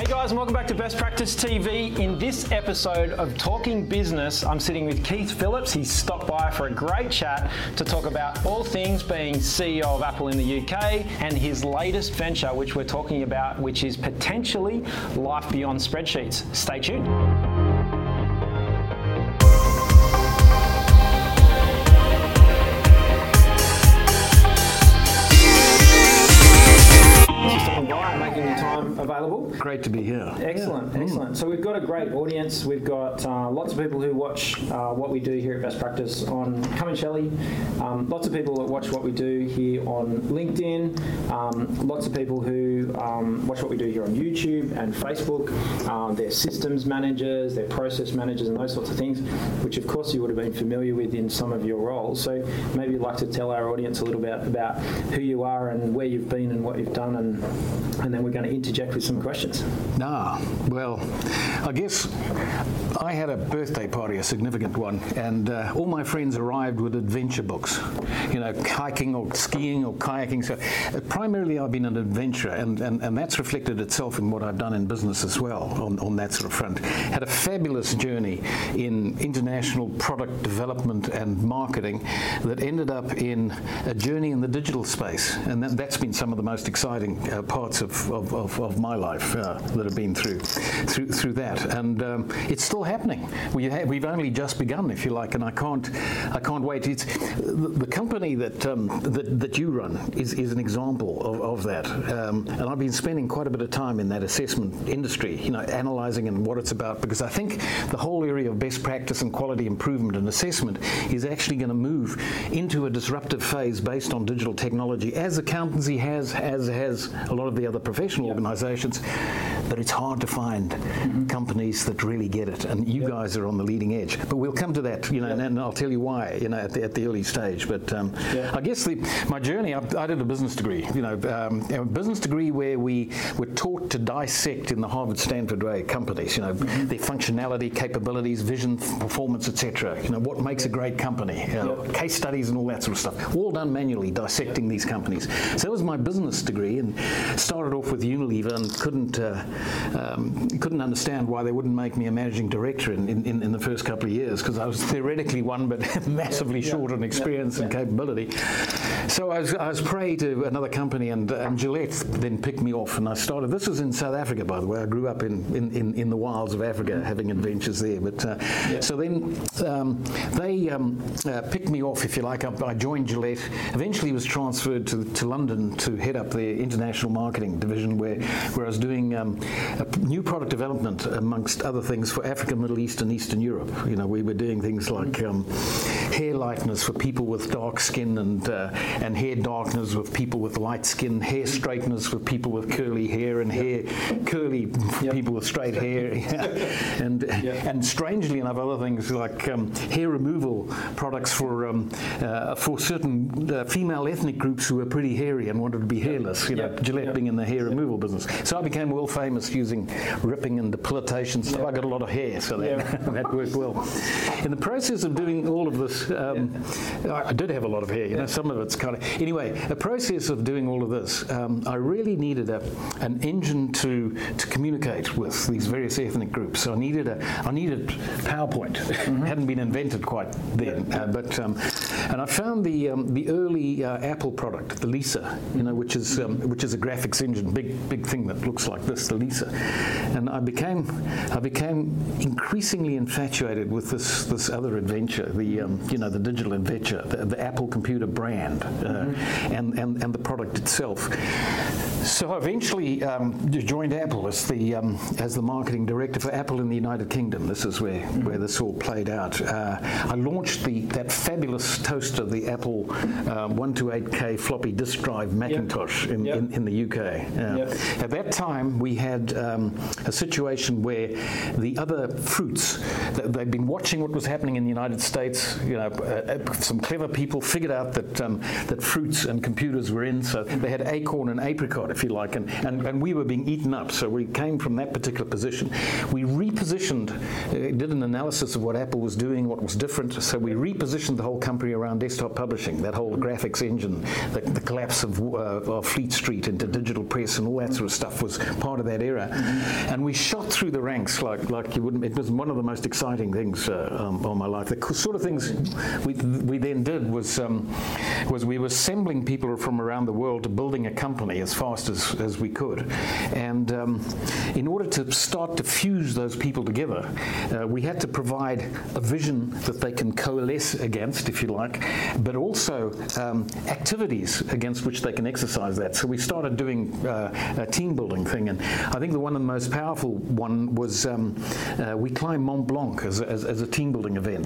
Hey guys, and welcome back to Best Practice TV. In this episode of Talking Business, I'm sitting with Keith Phillips. He's stopped by for a great chat to talk about all things being CEO of Apple in the UK and his latest venture, which we're talking about, which is potentially life beyond spreadsheets. Stay tuned. Great to be here. Excellent, yeah. excellent. So we've got a great audience. We've got uh, lots of people who watch uh, what we do here at Best Practice on Come and Shelley. Um, lots of people that watch what we do here on LinkedIn. Um, lots of people who um, watch what we do here on YouTube and Facebook. Um, they're systems managers, they're process managers, and those sorts of things, which of course you would have been familiar with in some of your roles. So maybe you'd like to tell our audience a little bit about who you are and where you've been and what you've done, and and then we're going to interject with some questions. Ah, well, I guess I had a birthday party, a significant one, and uh, all my friends arrived with adventure books, you know, hiking or skiing or kayaking. So uh, primarily I've been an adventurer, and, and, and that's reflected itself in what I've done in business as well on, on that sort of front. Had a fabulous journey in international product development and marketing that ended up in a journey in the digital space, and that, has been some of the most exciting uh, parts of, of, of, of my life uh, that have been through through, through that, and um, it's still happening. We ha- we've only just begun, if you like, and I can't I can't wait. It's the, the company that, um, that that you run is, is an example of, of that, um, and I've been spending quite a bit of time in that assessment industry, you know, analysing and what it's about, because I think the whole area of best practice and quality improvement and assessment is actually going to move into a disruptive phase based on digital technology, as accountancy has, as has a lot of the other professional yep. organisations. But it's hard to find mm-hmm. companies that really get it, and you yep. guys are on the leading edge. But we'll come to that, you know, yep. and, and, I'll tell you why, you know, at the, at the early stage. But um, I guess the, my journey, I, I, did a business degree, you know, um, a business degree where we were taught to dissect in the Harvard Stanford way companies, you know, mm-hmm. their functionality, capabilities, vision, performance, etc. You know, what makes a great company, you know, case studies and all that sort of stuff. All done manually, dissecting these companies. So that was my business degree, and started off with Unilever and couldn't uh, um, couldn't understand why they wouldn't make me a managing director in, in, in the first couple of years because I was theoretically one but massively yeah, short yeah, on experience yeah, and capability. So I was, I was prey to another company and, and Gillette then picked me off and I started. This was in South Africa, by the way. I grew up in, in, in, in the wilds of Africa having adventures there. But uh, So then um, they um, uh, picked me off, if you like. I, I joined Gillette. Eventually was transferred to, to London to head up the international marketing division where, where I was doing um, new product development, amongst other things, for Africa, Middle East, and Eastern Europe. You know, we were doing things like um, hair lighteners for people with dark skin and, uh, and hair darkeners with people with light skin, hair straighteners for people with curly hair, and yep. hair curly yep. people with straight hair. and, yep. and strangely enough, other things like um, hair removal products for, um, uh, for certain uh, female ethnic groups who were pretty hairy and wanted to be hairless, you know, Gillette being in the hair removal business. So I became world famous using ripping and depilatation stuff. I got a lot of hair, so that, that worked well. In the process of doing all of this, um, I did have a lot of hair, you know, some of it's kind of. Anyway, the process of doing all of this, um, I really needed a, an engine to, to communicate with these various ethnic groups. So I needed a, I needed PowerPoint. Mm-hmm. hadn't been invented quite then, uh, but um, and I found the um, the early uh, Apple product, the Lisa, you know, which is um, which is a graphics engine, big big thing that looks like this, the Lisa, and I became I became increasingly infatuated with this this other adventure, the um, you know the digital adventure, the, the Apple computer brand, uh, mm-hmm. and, and and the product itself. So I eventually um, joined Apple as the um, as the marketing director for Apple in the United Kingdom. This is where, mm-hmm. where this all played out. Uh, I launched the that fabulous toaster, the Apple uh, 128K floppy disk drive Macintosh yep. In, yep. in, in, the UK. Uh, yep. At that time, we had um, a situation where the other fruits they'd been watching what was happening in the United States. You know, uh, uh, some clever people figured out that um, that fruits and computers were in, so they had acorn and apricot if you like, and, and, and we were being eaten up. So we came from that particular position. We repositioned, uh, did an analysis of what Apple was doing, what was different. So we repositioned the whole company around desktop publishing, that whole graphics engine, the, the collapse of, uh, of, Fleet Street into digital press and all that sort of stuff was part of that era. Mm-hmm. And we shot through the ranks like, like you wouldn't, it was one of the most exciting things uh, um, of my life. The sort of things we, we then did was, um, was we were assembling people from around the world to building a company as fast as, as we could. And um, in order to start to fuse those people together, uh, we had to provide a vision that they can coalesce against, if you like, but also um, activities against which they can exercise that. So we started doing uh, a team building thing, and I think the one of the most powerful one was um, uh, we climbed Mont Blanc as, as, as, a team building event.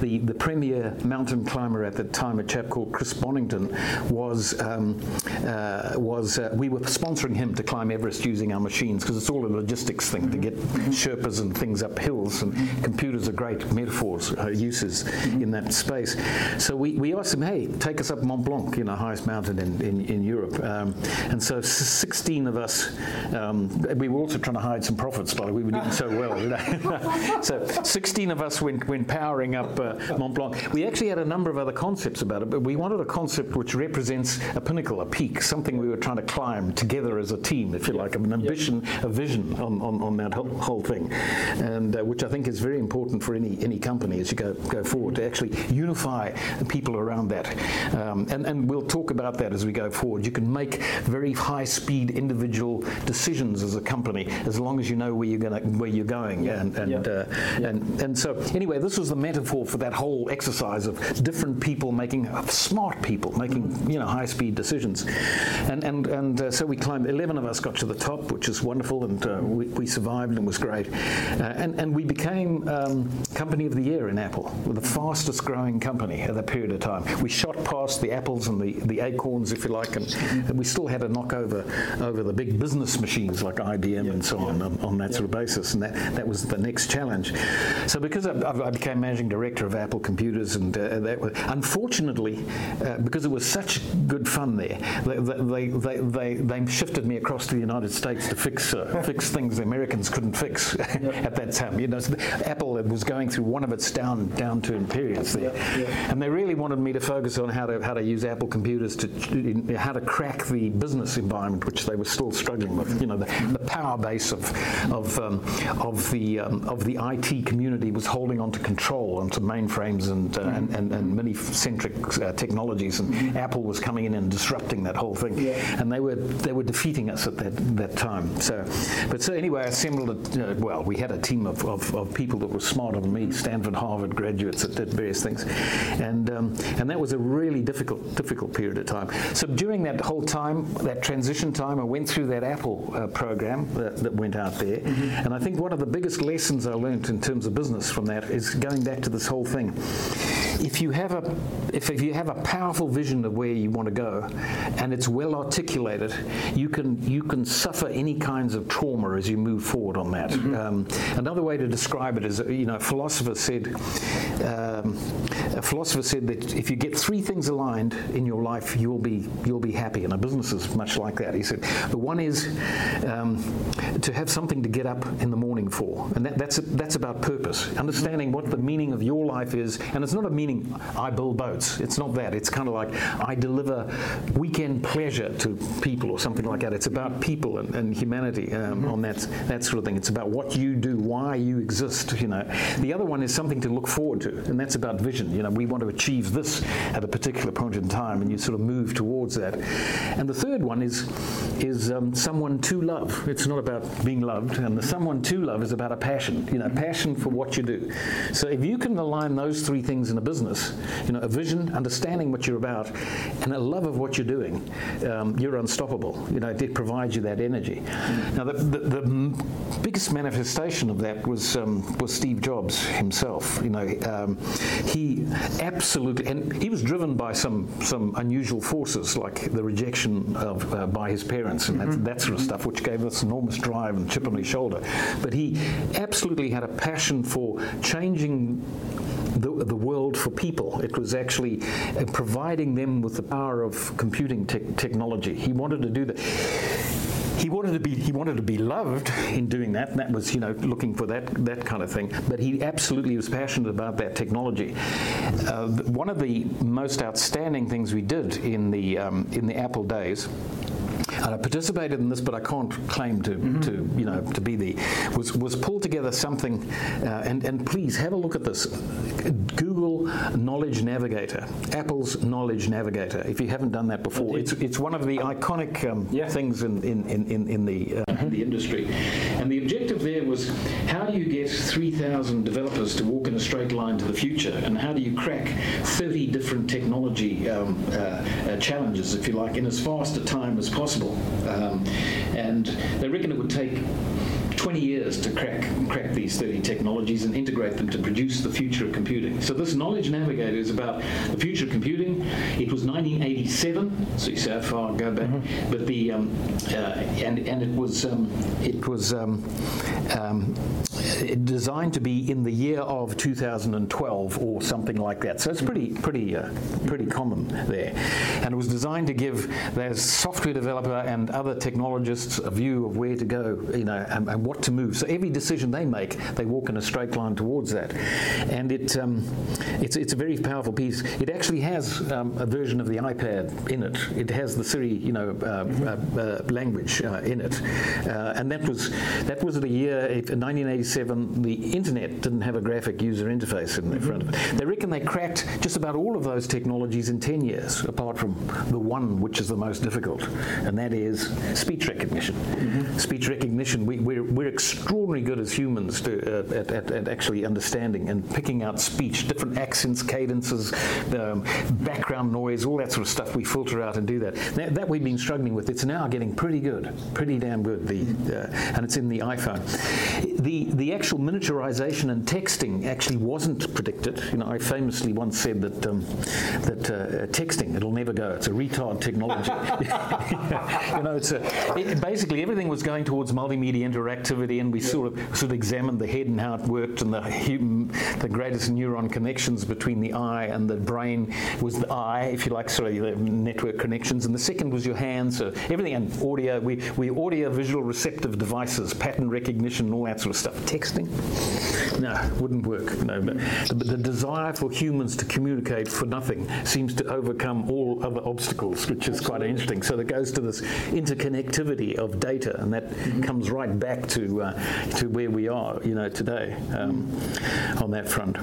The, the premier mountain climber at the time, a chap called Chris Bonington, was um, uh, was uh, we were sponsoring him to climb Everest using our machines because it's all a logistics thing to get Sherpas and things up hills, and computers are great metaphors, uh, uses in that space. So we, we asked him, hey, take us up Mont Blanc, you know, highest mountain in, in, in Europe. Um, and so 16 of us, um, we were also trying to hide some profits, but we were doing so well. You know? so 16 of us went, went powering up uh, Mont Blanc. We actually had a number of other concepts about it, but we wanted a concept which represents a pinnacle, a peak, something we were trying to climb together as a team, if you like, an ambition, a vision on, on, on that whole thing, and uh, which I think is very important for any, any company as you go, go forward to actually unify people around that. Um, and, and we'll talk about that as we go forward. You can make very high speed individual decisions as a company as long as you know where you're, gonna, where you're going. Yeah. And, and, yeah. Uh, yeah. and, and so, anyway, this was the metaphor for that whole exercise of different people making, smart people making, you know, high speed decisions. And, and, and uh, so we climbed, 11 of us got to the top, which is wonderful, and uh, we, we, survived and was great. Uh, and, and we became um, Company of the Year in Apple, the fastest growing company at that period of time. We shot past the apples and the, the acorns, if you like, and, and we still had a knockover over the big business machines like IBM yep. and so on, on, on that yep. sort of basis. And that, that was the next challenge. So because I, I became managing director of Apple Computers, and uh, that was, unfortunately, uh, because it was such good fun there, they, they, they, they, shifted me across to the United States to fix uh, fix things the Americans couldn't fix yep. at that time. You know, so Apple was going through one of its down downturn periods there, and they really wanted me to focus on how to how to use Apple computers to how to crack the business environment, which they were still struggling with. You know, the, the power base of of um, of the um, of the IT community was holding on to control onto mainframes and uh, and, and, and mini-centric uh, technologies, and mm-hmm. Apple was coming in and disrupting that whole thing, yeah. and they were they were defeating us at that that time. So, but so anyway, I assembled a, uh, well, we had a team of, of, of, people that were smarter than me, Stanford, Harvard graduates that did various things, and um, and that was a really difficult difficult period of time. So during that whole time, that transition time, I went through that Apple uh, program that, that, went out there, mm-hmm. and I think one of the biggest lessons I learned in terms of business from that is going back to this whole thing. If you have a if, if you have a powerful vision of where you want to go, and it's well articulated, you can you can suffer any kinds of trauma as you move forward on that. Mm-hmm. Um, another way to describe it is, you know, a philosopher said, um, a philosopher said that if you get three things aligned in your life, you'll be you'll be happy. And a business is much like that. He said the one is um, to have something to get up in the morning for, and that, that's that's about purpose, understanding what the meaning of your life is, and it's not a meaning I build boats. It's not that. It's kind of like I deliver weekend pleasure to people or something like that. It's about people and, and humanity um, mm-hmm. on that that sort of thing. It's about what you do, why you exist. You know, the other one is something to look forward to, and that's about vision. You know, we want to achieve this at a particular point in time, and you sort of move towards that. And the third one is is um, someone to love. It's not about being loved, and the someone to love is about a passion. You know, passion for what you do. So if you can align those three things in a business, you know, a vision, understanding what you're about, and a love of what you're doing, um, you're unstoppable. You know, it provides you that energy. Now, the, the, the biggest manifestation of that was um, was Steve Jobs himself. You know, um, he absolutely, and he was driven by some some unusual forces like the rejection of uh, by his parents and mm-hmm. that, that, sort of stuff, which gave us enormous drive and chip on his shoulder. But he absolutely had a passion for changing the, the world for people. It was actually uh, providing them with the power of computing te- technology. He wanted to do that he wanted to be he wanted to be loved in doing that. That was you know looking for that that kind of thing. But he absolutely was passionate about that technology. Uh, one of the most outstanding things we did in the um, in the Apple days and I participated in this, but I can't claim to, mm-hmm. to you know, to be the was was pull together something, uh, and and please have a look at this. Google Knowledge Navigator, Apple's Knowledge Navigator. If you haven't done that before, it's it's one of the iconic um, yeah. things in in in, in the uh, mm-hmm. the industry. And the objective there was how do you get 3,000 developers to walk in a straight line to the future, and how do you crack 30 different technology um, uh, uh, challenges, if you like, in as fast a time as possible possible. Um, and they reckon it would take 20 years to crack, crack these 30 technologies and integrate them to produce the future of computing. So this Knowledge Navigator is about the future of computing. It was 1987, so you see how far I go back. Mm-hmm. But the um, uh, and and it was um, it was um, um designed to be in the year of 2012 or something like that. So it's pretty pretty uh, pretty common there. And it was designed to give their software developer and other technologists a view of where to go, you know, and, and what to move. So every decision they make, they walk in a straight line towards that. And it um, it's it's a very powerful piece. It actually has um, a version of the iPad in it. It has the Siri, you know, uh, uh, uh language uh, in it. Uh, and that was that was the year 1987 the internet didn't have a graphic user interface in mm-hmm. front of it. They reckon they cracked just about all of those technologies in 10 years, apart from the one which is the most difficult, and that is speech recognition. Mm-hmm. Speech recognition, we, are we're, we're extraordinarily good as humans to, uh, at, at, at, actually understanding and picking out speech, different accents, cadences, um, background noise, all that sort of stuff we filter out and do that. That, that we've been struggling with. It's now getting pretty good, pretty damn good, the, uh, and it's in the iPhone. The, the actual miniaturization and texting actually wasn't predicted. You know, I famously once said that um, that uh, texting it'll never go. It's a retard technology. you know, it's a, it, basically everything was going towards multimedia interactivity, and we sort of sort of examined the head and how it worked, and the human, the greatest neuron connections between the eye and the brain was the eye, if you like, sorry, the network connections, and the second was your hands. So everything and audio, we we audio visual receptive devices, pattern recognition, all that sort of stuff. Text texting? No, wouldn't work. No, but the, the, desire for humans to communicate for nothing seems to overcome all other obstacles, which is quite interesting. So that goes to this interconnectivity of data, and that mm-hmm. comes right back to uh, to where we are, you know, today um, on that front.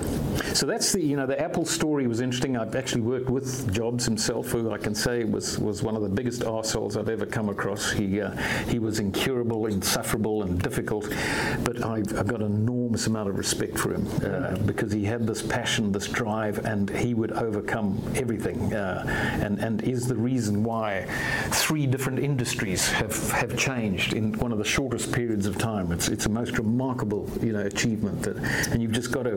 So that's the you know the Apple story was interesting. I've actually worked with Jobs himself, who I can say was was one of the biggest arseholes I've ever come across. He uh, he was incurable, insufferable, and difficult, but I've, I've got an enormous amount of respect for him uh, because he had this passion, this drive, and he would overcome everything. Uh, and, and is the reason why three different industries have, have changed in one of the shortest periods of time. It's, it's a most remarkable you know, achievement. That, and you've just got to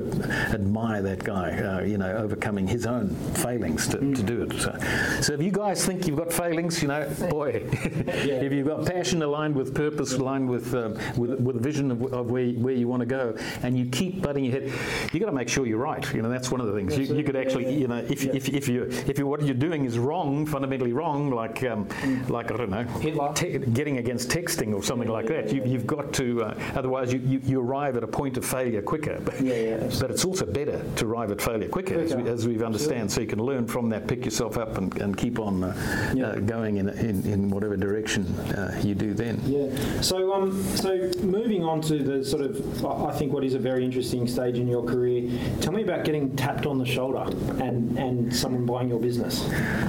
admire that guy, uh, you know, overcoming his own failings to, mm. to do it. So, so if you guys think you've got failings, you know, boy, yeah. if you've got passion aligned with purpose, aligned with, uh, with, with vision of, of where, where you want to go, and you keep butting your head, you got to make sure you're right. You know, that's one of the things. You, you, could actually, you know, if, yeah. if, if you if you what you're doing is wrong, fundamentally wrong, like um, mm. like I don't know, te- getting against texting or something yeah, like that. You, have got to, uh, otherwise you, you, you, arrive at a point of failure quicker. But, but it's also better to arrive at failure quicker, quicker. As, we, as we understand, so you can learn from that, pick yourself up, and, and keep on uh, uh, going in, in, in whatever direction uh, you do then. Yeah. So um, so moving on to the sort of I think what is a very interesting stage in your career. Tell me about getting tapped on the shoulder and, and someone buying your business.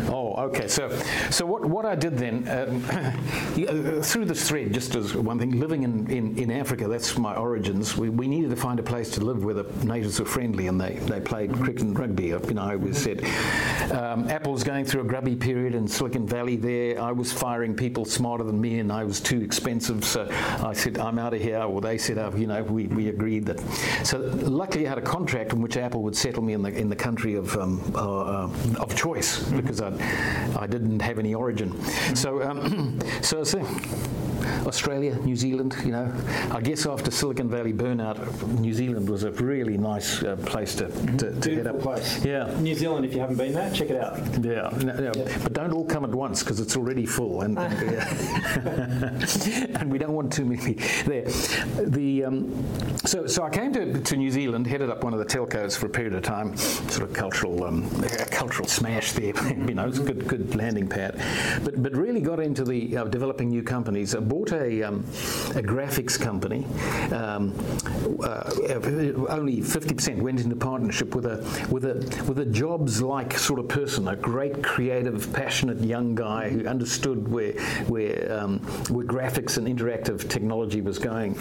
Oh, okay. So, so what, what I did then, um, uh, through this thread, just as one thing, living in, in, in Africa, that's my origins, we, we needed to find a place to live where the natives were friendly and they, they played cricket and rugby. You know, I always said, um, Apple's going through a grubby period in Silicon Valley there. I was firing people smarter than me and I was too expensive. So I said, I'm out of here. Or they said, oh, you know, we, we agreed that. So luckily, I had a contract in which Apple would settle me in the in the country of um, uh, of choice because I I didn't have any origin. So um, so. so Australia, New Zealand. You know, I guess after Silicon Valley burnout, New Zealand was a really nice uh, place to, to, to head up. place. Yeah. New Zealand, if you haven't been there, check it out. Yeah, no, no, but don't all come at once because it's already full, and and, yeah. and we don't want too many there. The um, so so I came to, to New Zealand, headed up one of the telcos for a period of time, sort of cultural um, cultural smash there. you know, it's a good good landing pad, but but really got into the uh, developing new companies. I bought a um, a graphics company. Um, uh, only 50% went into partnership with a with a with a jobs like sort of person, a great creative, passionate young guy who understood where where um, where graphics and interactive technology was going.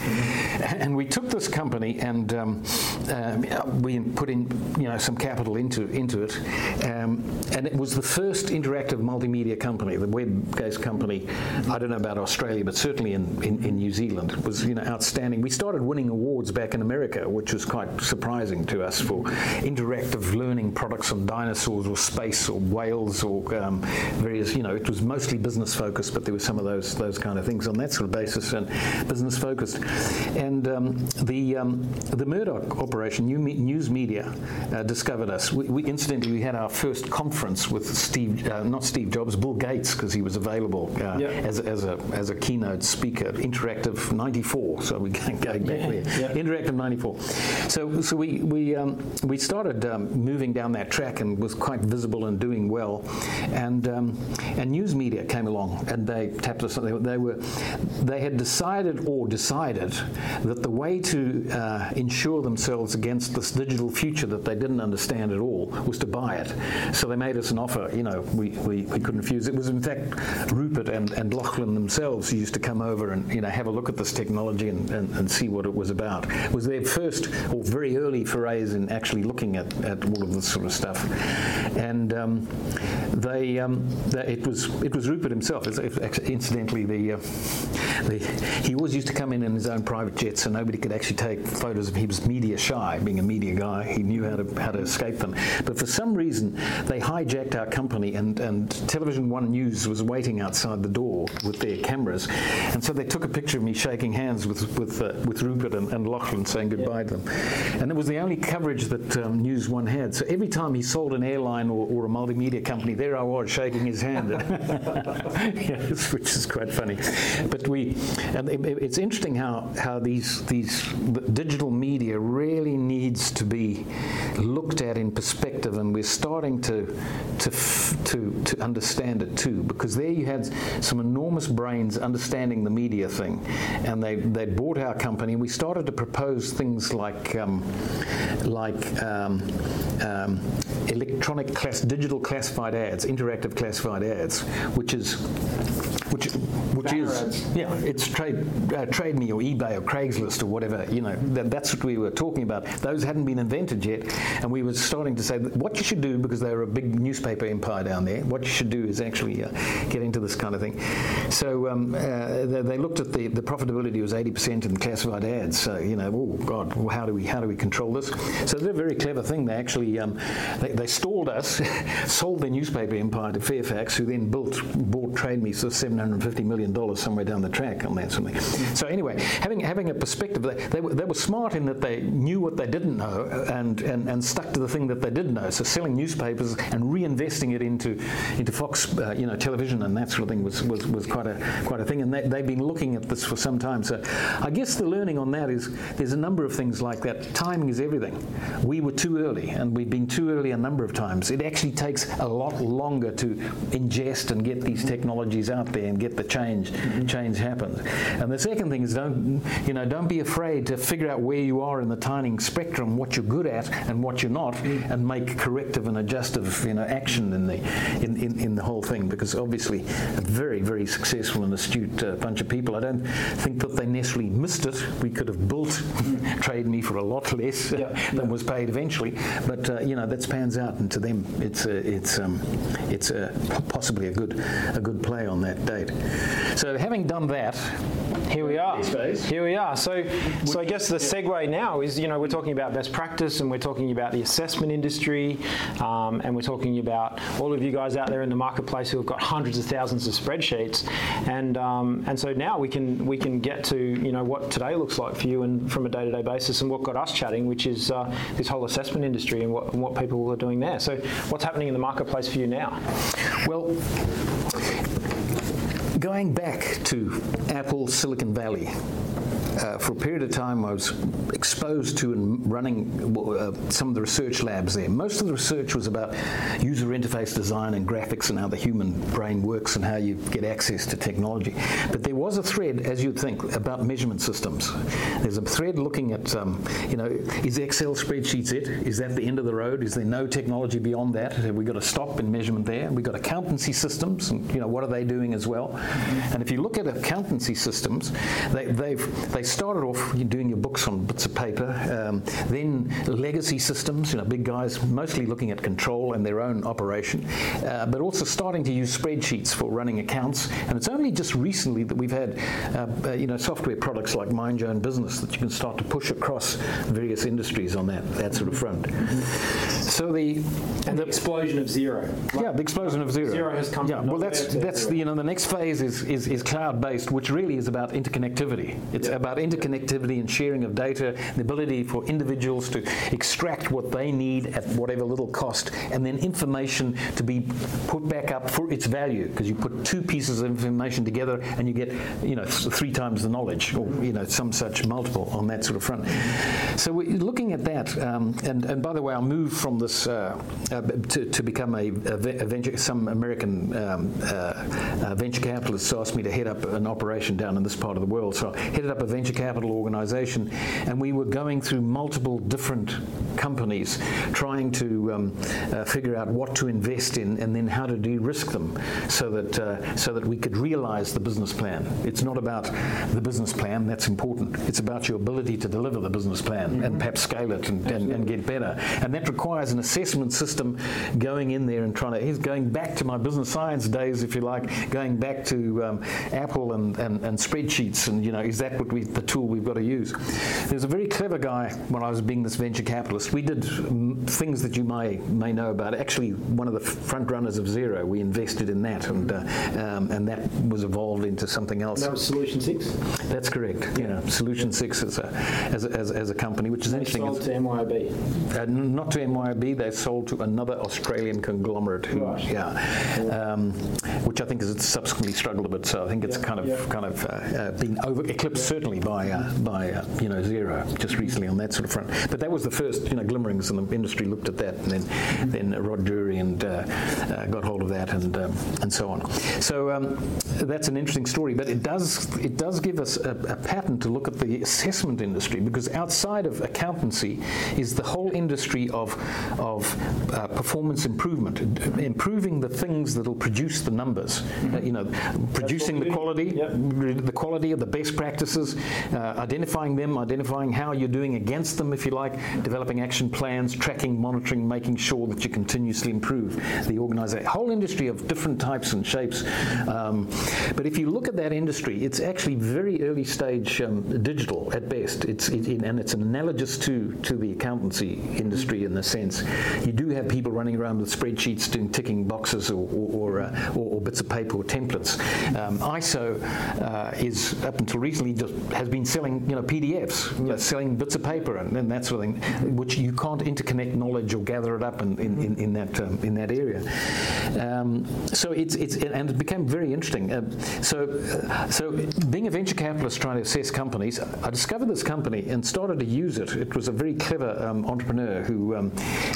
And we took this company and um, um, we put in you know some capital into into it, um, and it was the first interactive multimedia company, the web-based company. I don't know about Australia, but certainly in, in, in New Zealand, it was you know outstanding. We started winning awards back in America, which was quite surprising to us for interactive learning products on dinosaurs or space or whales or um, various. You know, it was mostly business focused, but there were some of those those kind of things on that sort of basis and business focused. And um, the um, the Murdoch operation, New Me- News Media, uh, discovered us. We, we incidentally we had our first conference with Steve, uh, not Steve Jobs, Bill Gates, because he was available uh, Yeah. as, as a as a keynote speaker. Interactive '94, so we going back there. yeah. Interactive '94. So so we we um, we started um, moving down that track and was quite visible and doing well. And um, and news media came along and they tapped us. They, they were they had decided or decided that the way to uh, ensure themselves against this digital future that they didn't understand at all was to buy it. So they made us an offer. You know, we, we, we couldn't refuse. It was in fact Rupert and, and Lachlan themselves used to come over and you know have a look at this technology and, and, and see what it was about. It was their first or very early forays in actually looking at, at all of this sort of stuff. And um, they, um, they it was it was Rupert himself. Incidentally, the, uh, the he always used to come in in his own private jet, so nobody could actually take photos of him. He was media shy, being a media guy. He knew how to how to escape them. But for some reason, they hijacked our company, and, and Television One News was waiting outside the door with their cameras, and so they took a picture of me shaking hands with with uh, with Rupert and, and Lachlan, saying goodbye to them. And it was the only coverage that um, News One had. So every time he sold an airline or, or a multimedia company, there I was shaking his hand, yes, which is quite funny. But we, and it, it- it's interesting how how these these digital media really needs to be looked at in perspective, and we're starting to to f- to to understand it too, because there you had some enormous brains understanding the media thing, and they they bought our company. We started to propose things like um, like um, um, electronic class, digital classified ads, interactive classified ads, which is which which Banner is ads. yeah, it's trade uh, trade me or eBay or Craigslist or whatever. You know, that, that's what we were talking about. Those hadn't been invented yet, and we were starting to say that what you should do because they're a big newspaper empire down there. What you should do is actually uh, get into this kind of thing. So um, uh, they, they looked at the, the profitability was 80% in classified ads. So you know, oh God, well, how do we how do we control this? So they're a very clever thing. They actually um, they, they stalled us, sold their newspaper empire to Fairfax, who then built bought Trade Me for 750 million dollars somewhere down the track on that something. So anyway, having having a perspective, they, they, were, they were smart in that they knew what they didn't know and, and, and stuck to the thing that they did know. So selling newspapers and reinvesting it into into Fox, uh, you know, television and that sort of thing was, was, was quite a quite a thing. And they, they've been looking at this for some time. So I guess the learning on that is there's a number of things like that. Timing is everything. We were too early, and we've been too early a number of times. It actually takes a lot longer to ingest and get these technologies out there and get the change mm-hmm. change happen. And the second thing is don't you know don't be afraid to figure out where you are in the timing spectrum, what you're good at and what you're not, and make corrective and adjustive you know action in the in, in, in the whole thing. Because obviously, a very very successful and astute uh, bunch of people. I don't think that they necessarily missed it. We could have built Trade Me for a lot less Yeah, than was paid eventually, but uh, you know that pans out, and to them it's a, it's um, it's a, possibly a good a good play on that date. So having done that, here we are. Here we are. So, so I guess the segue now is, you know, we're talking about best practice, and we're talking about the assessment industry, um, and we're talking about all of you guys out there in the marketplace who have got hundreds of thousands of spreadsheets, and um, and so now we can we can get to you know what today looks like for you and from a day-to-day basis, and what got us chatting, which is uh, this whole assessment industry and what, and what people are doing there. So, what's happening in the marketplace for you now? Well, going back to Apple Silicon Valley, uh, for a period of time, I was exposed to and running uh, some of the research labs there. Most of the research was about user interface design and graphics and how the human brain works and how you get access to technology. But there was a thread, as you'd think, about measurement systems. There's a thread looking at, um, you know, is Excel spreadsheets it? Is that the end of the road? Is there no technology beyond that? Have we got to stop in measurement there? We've got accountancy systems, and you know, what are they doing as well? And if you look at accountancy systems, they, they've they started off doing your books on bits of paper, um, then legacy systems, you know, big guys mostly looking at control and their own operation, uh, but also starting to use spreadsheets for running accounts. And it's only just recently that we've had, uh, uh, you know, software products like Mind Your Own Business that you can start to push across various industries on that that sort of front. So the and the, explosion of Xero. Like yeah, the explosion of Xero. Xero has come. Yeah, well, that's that's the, you know the next phase is is, is cloud based, which really is about interconnectivity. It's yeah. about interconnectivity and sharing of data, the ability for individuals to extract what they need at whatever little cost, and then information to be put back up for its value because you put two pieces of information together and you get you know three times the knowledge or you know some such multiple on that sort of front. So we're looking at that, um, and and by the way, I'll move from this uh, uh, to, to become a, a, venture. Some American um, uh, venture capitalists asked me to head up an operation down in this part of the world, so I headed up a venture capital organization, and we were going through multiple different companies trying to um, uh, figure out what to invest in and then how to de-risk them so that uh, so that we could realize the business plan. It's not about the business plan, that's important. It's about your ability to deliver the business plan mm-hmm. and perhaps scale it and, and, and, get better. And that requires an assessment system going in there and trying to, he's going back to my business science days, if you like, going back to um, Apple and, and, and spreadsheets and, you know, is that what we, the tool we've got to use? There's a very clever guy when I was being this venture capitalist. We did things that you may may know about. Actually, one of the front runners of Xero, we invested in that, and uh, um, and that was evolved into something else. That was Solution Six. That's correct. Yeah, Solution Six as a as a, as, as a company, which is interesting. Sold to MYOB. Uh, not to MYOB. They sold to another Australian conglomerate. Who, right. Yeah, um, which I think has subsequently struggled a bit. So I think it's yeah, kind of yeah. kind of uh, uh, been over eclipsed certainly by uh, by uh, you know Xero just recently on that sort of front. But that was the first you know glimmerings, and the industry looked at that, and then mm-hmm. then Rod Drury and uh, uh, got hold of that, and um, and so on. So um, that's an interesting story, but it does it does give us a, a, pattern to look at the assessment industry because outside of accountancy is the whole industry of of uh, performance improvement, improving the things that will produce the numbers. Mm-hmm. you know, producing the quality, yep. the quality of the best practices, uh, identifying them, identifying how you're doing against them, if you like, developing action plans, tracking, monitoring, making sure that you continuously improve the organisation. Whole industry of different types and shapes. Um, but if you look at that industry, it's actually very early stage um, digital at best. It's it, and it's analogous to to the accountancy industry in the sense you do have people running around with spreadsheets doing ticking boxes or or, or, uh, or, or bits of paper or templates. Um, ISO uh, is up until recently just has been selling you know PDFs, you know, selling bits of paper and, and, that sort of thing, which you can't interconnect knowledge or gather it up in, in, in, in that um, in that area. Um, so it's it's and it became very interesting. Uh, so so being a venture capitalist trying to assess companies, I discovered this company and started to use it. It was a very clever um, entrepreneur who um,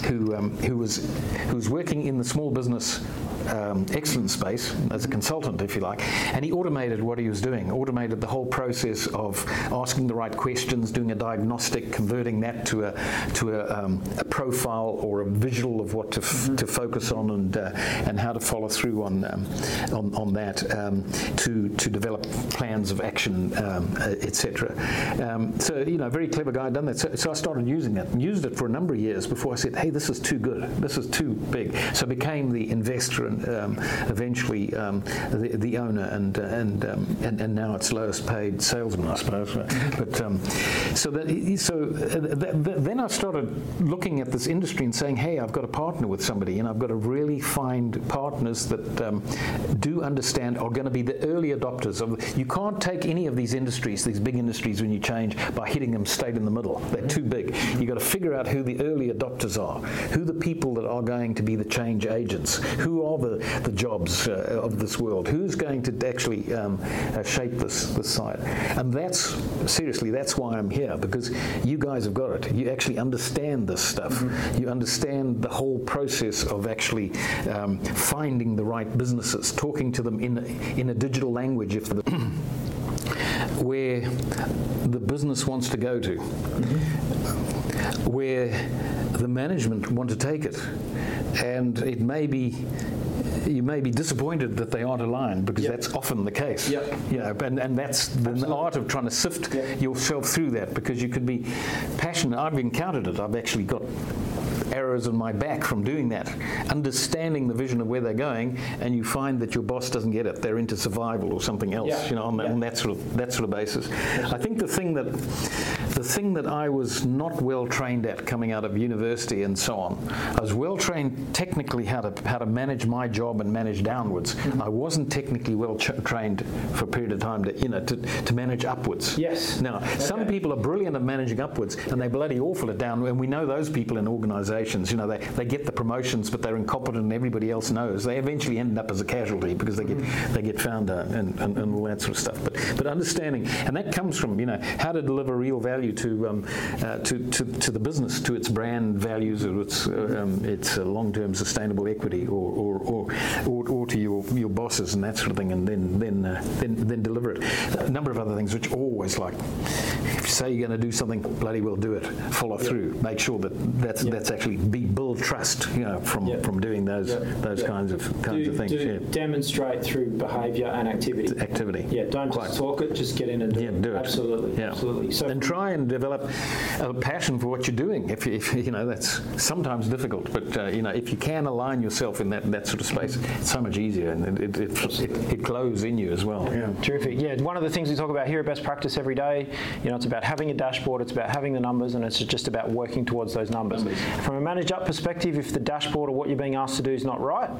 who um, who was who was working in the small business um, excellence space as a consultant, if you like, and he automated what he was doing, automated the whole process of asking the right questions, doing a diagnostic, converting that to a to a, um, a profile or a visual of what to, f- mm-hmm. to focus on and uh, and how to follow through on um, on, on that um, to to develop plans of action, um, uh, etc. Um, so you know, very clever guy done that. So, so I started using it and used it for a number of years before I said, hey, this is too good, this is too big. So became the investor and um, eventually um, the, the owner and, uh, and, um, and and now it's lowest paid salesman, I suppose. But um, so that so uh, th- th- then I started looking at this industry and saying, hey, I've got to partner with somebody, and I've got to really find partners that um, do understand are going to be the early adopters of. You can't take any of these industries, these big industries, when you change by hitting them straight in the middle. They're too big. You've got to figure out who the early adopters are, who the people that are going to be the change agents, who are the, the jobs uh, of this world, who's going to actually um, uh, shape this, this site. And that's, seriously, that's why I'm here, because you guys have got it. You actually understand this stuff. Mm-hmm. You understand the whole process of actually um, finding the right businesses, talking to them in, in a digital language if the where the business wants to go to, mm-hmm. where the management want to take it. And it may be you may be disappointed that they aren't aligned because yep. that's often the case. Yep. You know, and, and that's the art of trying to sift yep. yourself through that because you could be passionate. I've encountered it. I've actually got arrows in my back from doing that. Understanding the vision of where they're going, and you find that your boss doesn't get it. They're into survival or something else. Yeah. You know, on, yeah. on, that sort of that sort of basis. I think the thing that the thing that I was not well trained at coming out of university and so on, I was well trained technically how to how to manage my job and manage downwards. Mm-hmm. I wasn't technically well ch- trained for a period of time to you know to, to manage upwards. Yes. Now, okay. some people are brilliant at managing upwards, and they're bloody awful at down. And we know those people in organisations. You know, they, they get the promotions, but they're incompetent, and everybody else knows. They eventually end up as a casualty because they get mm-hmm. they get found out and, and, and all that sort of stuff. But but understanding, and that comes from you know how to deliver real value value to, um, uh, to, to, to, the business, to its brand values, or its, uh, um, its uh, long-term sustainable equity, or, or, or, or, or, to your, your bosses and that sort of thing, and then then uh, then, then deliver it. A number of other things which always like, if you say you're going to do something, bloody well do it. Follow yep. through. Make sure that that's yep. that's actually be, build trust, you know, from yep. from doing those those kinds of kinds do, of things. Do yeah. Demonstrate through behaviour and activity. Activity. Yeah. Don't Quite. just talk it. Just get in and do yeah, it. Do it. Absolutely. Yeah. Absolutely. So and try and develop a passion for what you're doing. If, if you know that's sometimes difficult, but uh, you know if you can align yourself in that, that sort of space, it's so much easier and it, it, it, it glows in you as well. Yeah. Terrific. Yeah, one of the things we talk about here at Best Practice every day, you know, it's about having a dashboard, it's about having the numbers, and it's just about working towards those numbers. numbers. From a manage up perspective, if the dashboard or what you're being asked to do is not right,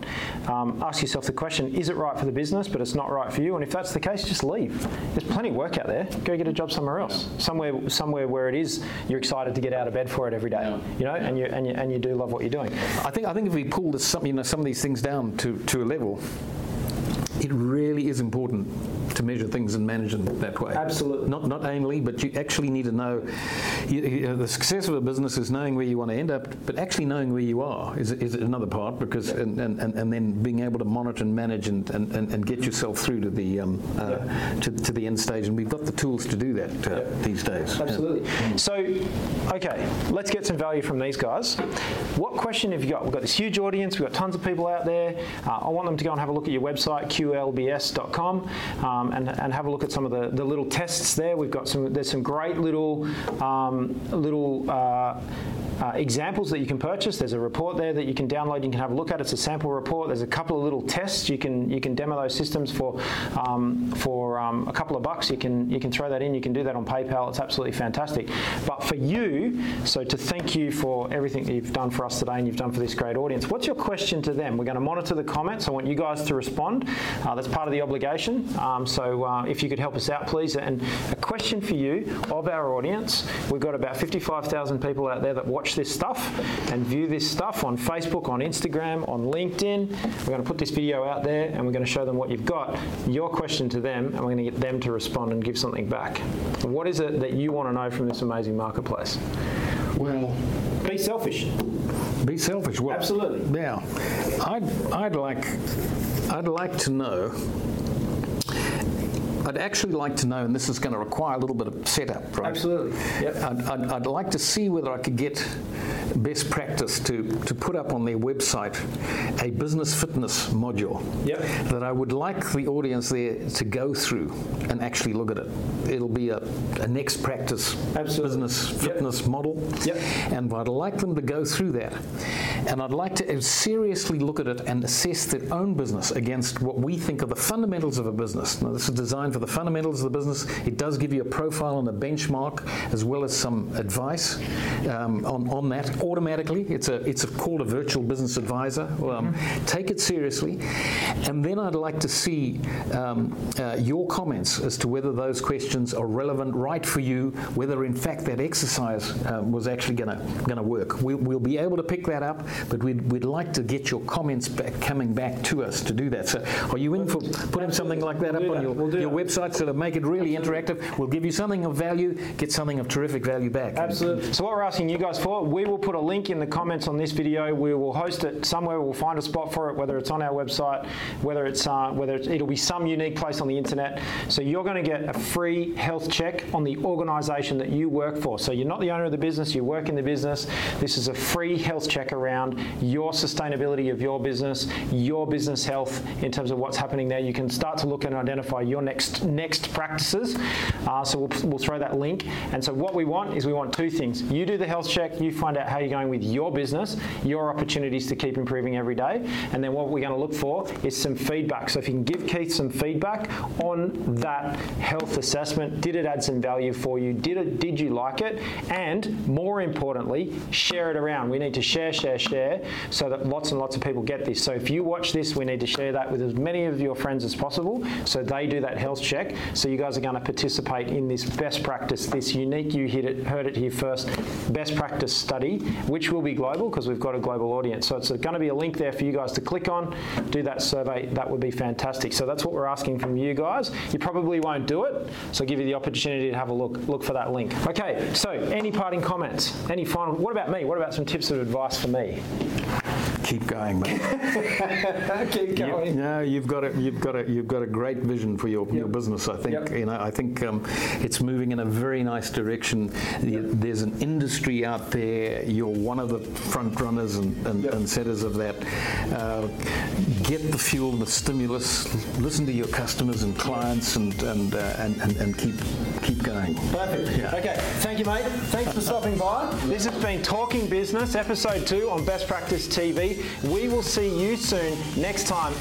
um, ask yourself the question: Is it right for the business, but it's not right for you? And if that's the case, just leave. There's plenty of work out there. Go get a job somewhere else, yeah. somewhere somewhere where it is you're excited to get out of bed for it every day, yeah. you know, yeah. and you and you and you do love what you're doing. I think I think if we pull this, some, you know, some of these things down to, to a level, Bible it really is important to measure things and manage them that way. Absolutely. Not not only, but you actually need to know you, you know, the success of a business is knowing where you want to end up, but actually knowing where you are is, is another part because yeah. and, and, and then being able to monitor and manage and, and, and get yourself through to the um, uh, yeah. to, to the end stage, and we've got the tools to do that uh, yeah. these days. Absolutely. So, okay, let's get some value from these guys. What question have you got? We've got this huge audience. We've got tons of people out there. Uh, I want them to go and have a look at your website, qlbs.com. Um, um, and, and have a look at some of the, the little tests there. We've got some, there's some great little, um, little uh, uh, examples that you can purchase. There's a report there that you can download. You can have a look at. It's a sample report. There's a couple of little tests. You can you can demo those systems for um, for um, a couple of bucks. You can you can throw that in. You can do that on PayPal. It's absolutely fantastic. But for you, so to thank you for everything that you've done for us today and you've done for this great audience. What's your question to them? We're going to monitor the comments. I want you guys to respond. Uh, that's part of the obligation. Um, so uh, if you could help us out, please. And a question for you of our audience. We've got about 55,000 people out there that watch this stuff and view this stuff on Facebook, on Instagram, on LinkedIn. We're going to put this video out there and we're going to show them what you've got. Your question to them, and we're going to get them to respond and give something back. What is it that you want to know from this amazing marketplace? Well, be selfish. Be selfish. Well, Absolutely. Now, I'd, I'd like I'd like to know I'd actually like to know, and this is going to require a little bit of setup, right? Absolutely. Yep. I'd, I'd, I'd like to see whether I could get best practice to, to put up on their website a business fitness module yep. that I would like the audience there to go through and actually look at it. It'll be a, a next practice Absolutely. business fitness yep. model. Yep. And I'd like them to go through that and I'd like to seriously look at it and assess their own business against what we think are the fundamentals of a business. Now, this is designed for the fundamentals of the business. It does give you a profile and a benchmark, as well as some advice um, on, on that automatically. It's a it's a, called a virtual business advisor. Um, mm-hmm. Take it seriously, and then I'd like to see um, uh, your comments as to whether those questions are relevant, right for you, whether in fact that exercise uh, was actually going to going to work. We, will be able to pick that up, but we'd, we'd like to get your comments back, coming back to us to do that. So, are you in for putting something like that we'll up on your, we'll your website so to make it really Absolutely. interactive? We'll give you something of value, get something of terrific value back. Absolutely. So, what we're asking you guys for, we will put a link in the comments on this video. We will host it somewhere. We'll find a spot for it, whether it's on our website, whether it's uh, whether it's, it'll be some unique place on the internet. So, you're going to get a free health check on the organisation that you work for. So, you're not the owner of the business. You work in the business. This is a free health check around your sustainability of your business, your business health in terms of what's happening there. You can start to look and identify your next next practices. Uh, so we'll, we'll throw that link. And so what we want is we want two things. You do the health check. You find out how you're going with your business, your opportunities to keep improving every day. And then what we're going to look for is some feedback. So if you can give Keith some feedback on that health assessment, did it add some value for you? Did it? Did you like it? And more importantly, share it around. We need to share, share, share so that lots and lots of people get this. So if you watch this, we need to share that with as many of your friends as possible so they do that health check. So you guys are going to participate in this best practice, this unique, you hit it, heard it here first, best practice study, which will be global because we've got a global audience. So it's going to be a link there for you guys to click on, do that survey. That would be fantastic. So that's what we're asking from you guys. You probably won't do it, so I'll give you the opportunity to have a look. Look for that link. Okay, so any parting comments? Any final? What about me? What about some tips of advice for me? あ! Keep going, mate. keep going. You, no, you've got a, you've got a, you've got a great vision for your, yep. your business. I think yep. you know. I think um, it's moving in a very nice direction. Yep. There's an industry out there. You're one of the front runners and, and, and setters of that. Uh, get the fuel, the stimulus. Listen to your customers and clients, and and, uh, and, and, and keep keep going. Perfect. Yeah. Okay. Thank you, mate. Thanks for stopping by. This has been Talking Business, episode two on Best Practice TV. We will see you soon next time.